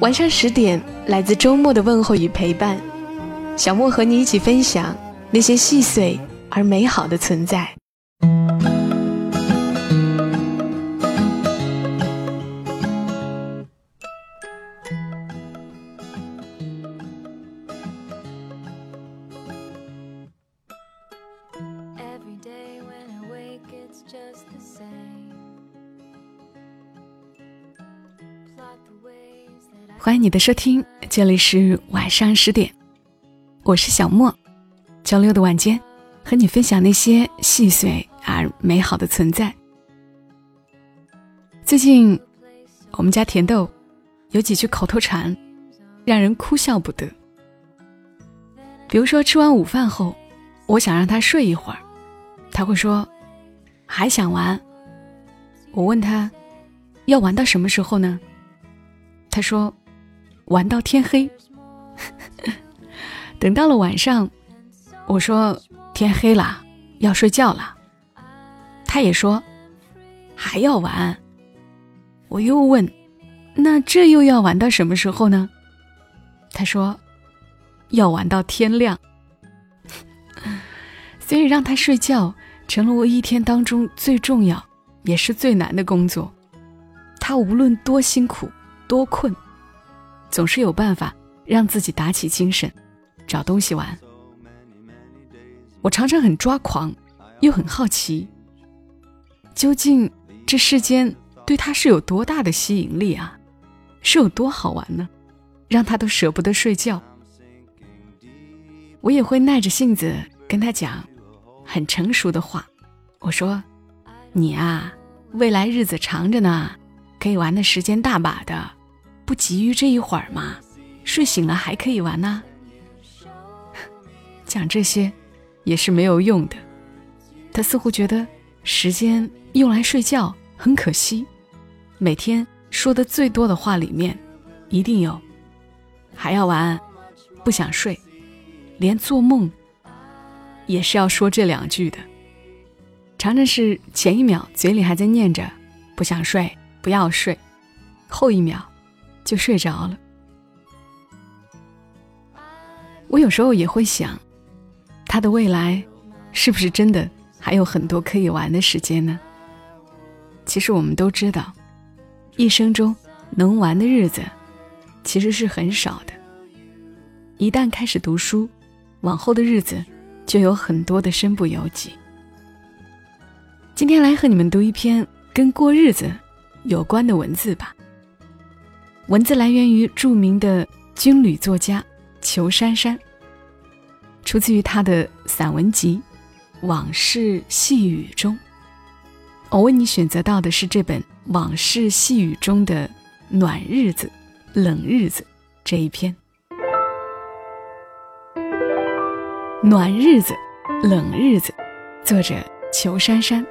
晚上十点，来自周末的问候与陪伴，小莫和你一起分享那些细碎而美好的存在。欢迎你的收听，这里是晚上十点，我是小莫。周六的晚间，和你分享那些细碎而美好的存在。最近，我们家甜豆有几句口头禅，让人哭笑不得。比如说，吃完午饭后，我想让他睡一会儿，他会说：“还想玩。”我问他：“要玩到什么时候呢？”他说。玩到天黑，等到了晚上，我说天黑了，要睡觉了。他也说还要玩。我又问，那这又要玩到什么时候呢？他说要玩到天亮。所以让他睡觉成了我一天当中最重要也是最难的工作。他无论多辛苦多困。总是有办法让自己打起精神，找东西玩。我常常很抓狂，又很好奇，究竟这世间对他是有多大的吸引力啊？是有多好玩呢？让他都舍不得睡觉。我也会耐着性子跟他讲很成熟的话。我说：“你啊，未来日子长着呢，可以玩的时间大把的。”不急于这一会儿吗？睡醒了还可以玩呢。讲这些也是没有用的。他似乎觉得时间用来睡觉很可惜。每天说的最多的话里面，一定有还要玩，不想睡，连做梦也是要说这两句的。常常是前一秒嘴里还在念着不想睡，不要睡，后一秒。就睡着了。我有时候也会想，他的未来是不是真的还有很多可以玩的时间呢？其实我们都知道，一生中能玩的日子其实是很少的。一旦开始读书，往后的日子就有很多的身不由己。今天来和你们读一篇跟过日子有关的文字吧。文字来源于著名的军旅作家裘珊珊，出自于他的散文集《往事细雨中》。我为你选择到的是这本《往事细雨中的暖日子、冷日子》这一篇。暖日子、冷日子，作者裘珊珊。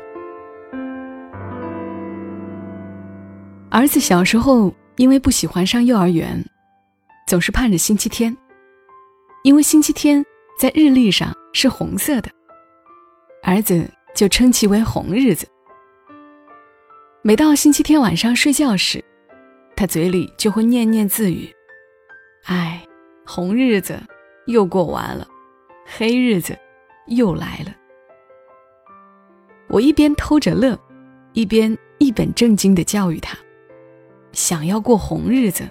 儿子小时候。因为不喜欢上幼儿园，总是盼着星期天，因为星期天在日历上是红色的，儿子就称其为红日子。每到星期天晚上睡觉时，他嘴里就会念念自语：“哎，红日子又过完了，黑日子又来了。”我一边偷着乐，一边一本正经地教育他。想要过红日子，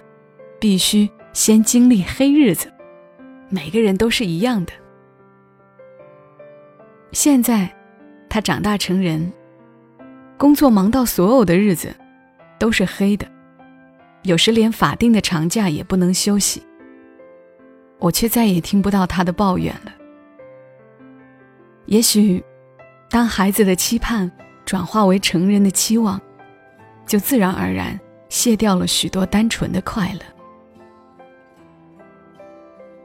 必须先经历黑日子。每个人都是一样的。现在，他长大成人，工作忙到所有的日子都是黑的，有时连法定的长假也不能休息。我却再也听不到他的抱怨了。也许，当孩子的期盼转化为成人的期望，就自然而然。卸掉了许多单纯的快乐。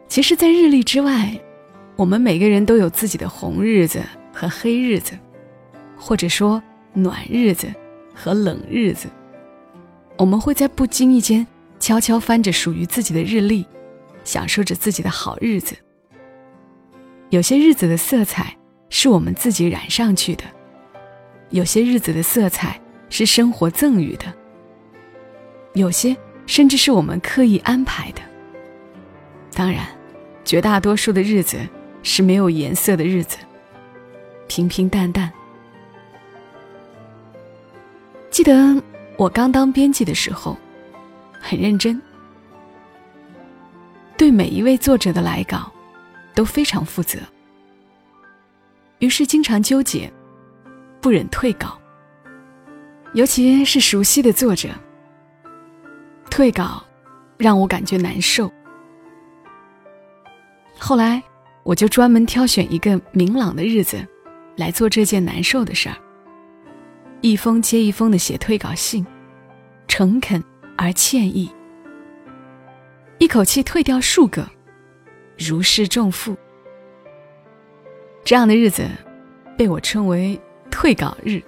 其实，在日历之外，我们每个人都有自己的红日子和黑日子，或者说暖日子和冷日子。我们会在不经意间悄悄翻着属于自己的日历，享受着自己的好日子。有些日子的色彩是我们自己染上去的，有些日子的色彩是生活赠予的，有些甚至是我们刻意安排的。当然，绝大多数的日子是没有颜色的日子，平平淡淡。记得我刚当编辑的时候，很认真，对每一位作者的来稿都非常负责，于是经常纠结，不忍退稿，尤其是熟悉的作者，退稿让我感觉难受。后来，我就专门挑选一个明朗的日子，来做这件难受的事儿。一封接一封的写退稿信，诚恳而歉意，一口气退掉数个，如释重负。这样的日子，被我称为“退稿日”。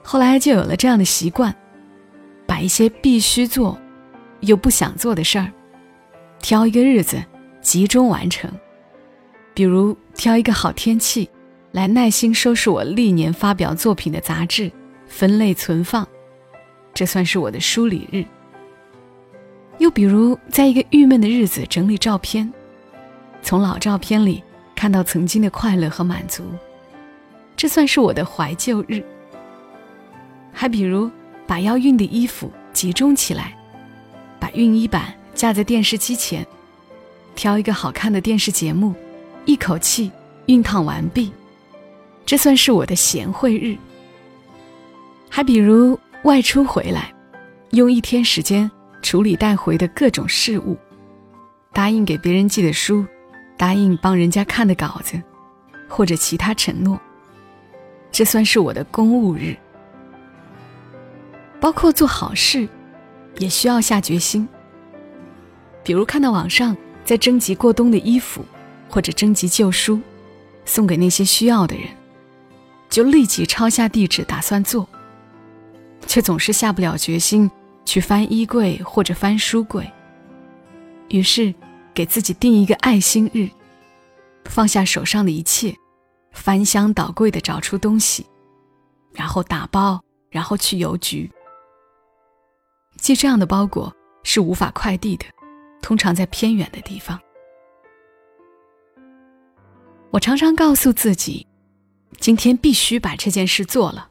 后来就有了这样的习惯，把一些必须做，又不想做的事儿。挑一个日子，集中完成。比如挑一个好天气，来耐心收拾我历年发表作品的杂志，分类存放，这算是我的梳理日。又比如在一个郁闷的日子整理照片，从老照片里看到曾经的快乐和满足，这算是我的怀旧日。还比如把要熨的衣服集中起来，把熨衣板。架在电视机前，挑一个好看的电视节目，一口气熨烫完毕，这算是我的贤惠日。还比如外出回来，用一天时间处理带回的各种事物，答应给别人寄的书，答应帮人家看的稿子，或者其他承诺，这算是我的公务日。包括做好事，也需要下决心。比如看到网上在征集过冬的衣服，或者征集旧书，送给那些需要的人，就立即抄下地址打算做，却总是下不了决心去翻衣柜或者翻书柜。于是给自己定一个爱心日，放下手上的一切，翻箱倒柜的找出东西，然后打包，然后去邮局。寄这样的包裹是无法快递的。通常在偏远的地方，我常常告诉自己，今天必须把这件事做了，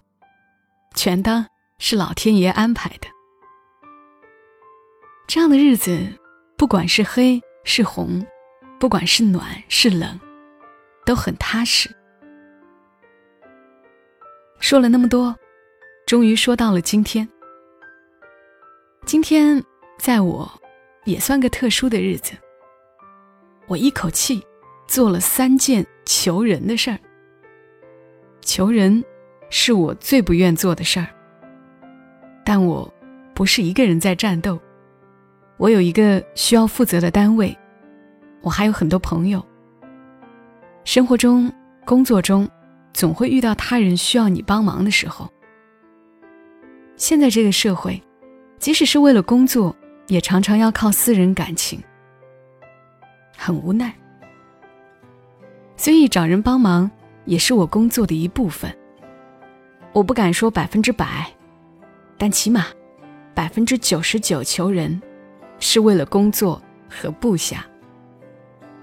全当是老天爷安排的。这样的日子，不管是黑是红，不管是暖是冷，都很踏实。说了那么多，终于说到了今天。今天，在我。也算个特殊的日子。我一口气做了三件求人的事儿。求人是我最不愿做的事儿，但我不是一个人在战斗。我有一个需要负责的单位，我还有很多朋友。生活中、工作中，总会遇到他人需要你帮忙的时候。现在这个社会，即使是为了工作。也常常要靠私人感情，很无奈。所以找人帮忙也是我工作的一部分。我不敢说百分之百，但起码百分之九十九求人是为了工作和部下，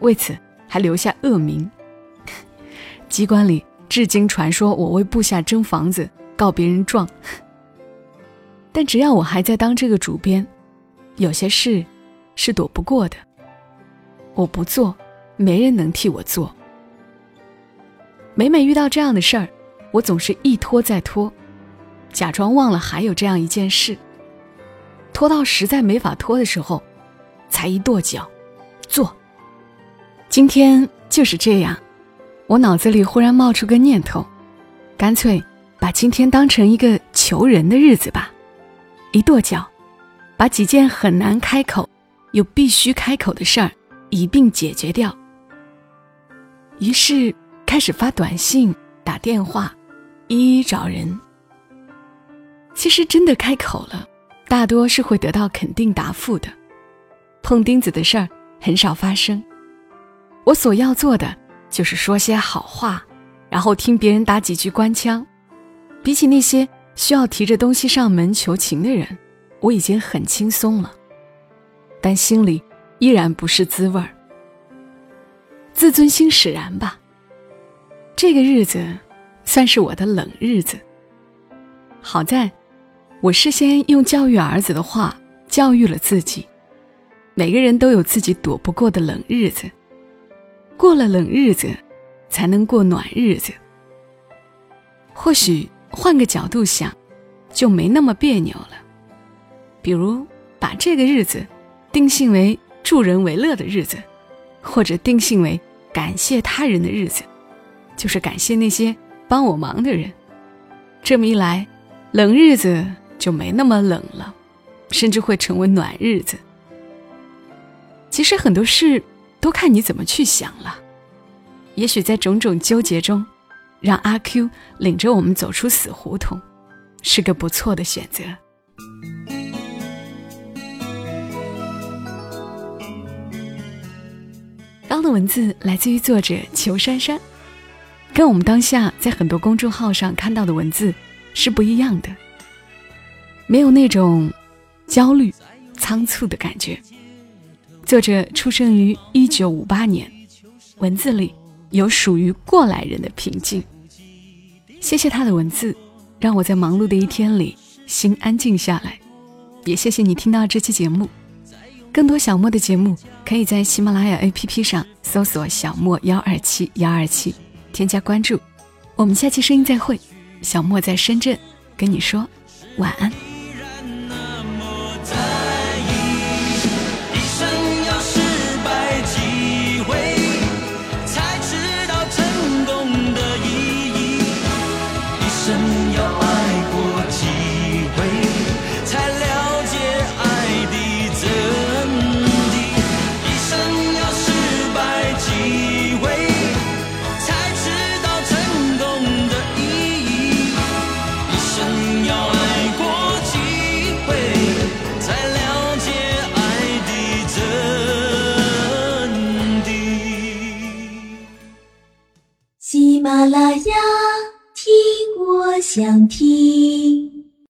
为此还留下恶名。机关里至今传说我为部下争房子，告别人状。但只要我还在当这个主编。有些事是躲不过的，我不做，没人能替我做。每每遇到这样的事儿，我总是一拖再拖，假装忘了还有这样一件事，拖到实在没法拖的时候，才一跺脚，做。今天就是这样，我脑子里忽然冒出个念头，干脆把今天当成一个求人的日子吧，一跺脚。把几件很难开口，又必须开口的事儿一并解决掉。于是开始发短信、打电话，一一找人。其实真的开口了，大多是会得到肯定答复的。碰钉子的事儿很少发生。我所要做的就是说些好话，然后听别人打几句官腔。比起那些需要提着东西上门求情的人，我已经很轻松了。但心里依然不是滋味儿。自尊心使然吧。这个日子，算是我的冷日子。好在，我事先用教育儿子的话教育了自己。每个人都有自己躲不过的冷日子。过了冷日子，才能过暖日子。或许换个角度想，就没那么别扭了。比如把这个日子。定性为助人为乐的日子，或者定性为感谢他人的日子，就是感谢那些帮我忙的人。这么一来，冷日子就没那么冷了，甚至会成为暖日子。其实很多事都看你怎么去想了。也许在种种纠结中，让阿 Q 领着我们走出死胡同，是个不错的选择。刚的文字来自于作者裘珊珊，跟我们当下在很多公众号上看到的文字是不一样的，没有那种焦虑、仓促的感觉。作者出生于一九五八年，文字里有属于过来人的平静。谢谢他的文字，让我在忙碌的一天里心安静下来。也谢谢你听到这期节目。更多小莫的节目，可以在喜马拉雅 APP 上搜索“小莫幺二七幺二七”，添加关注。我们下期声音再会，小莫在深圳跟你说晚安。想听。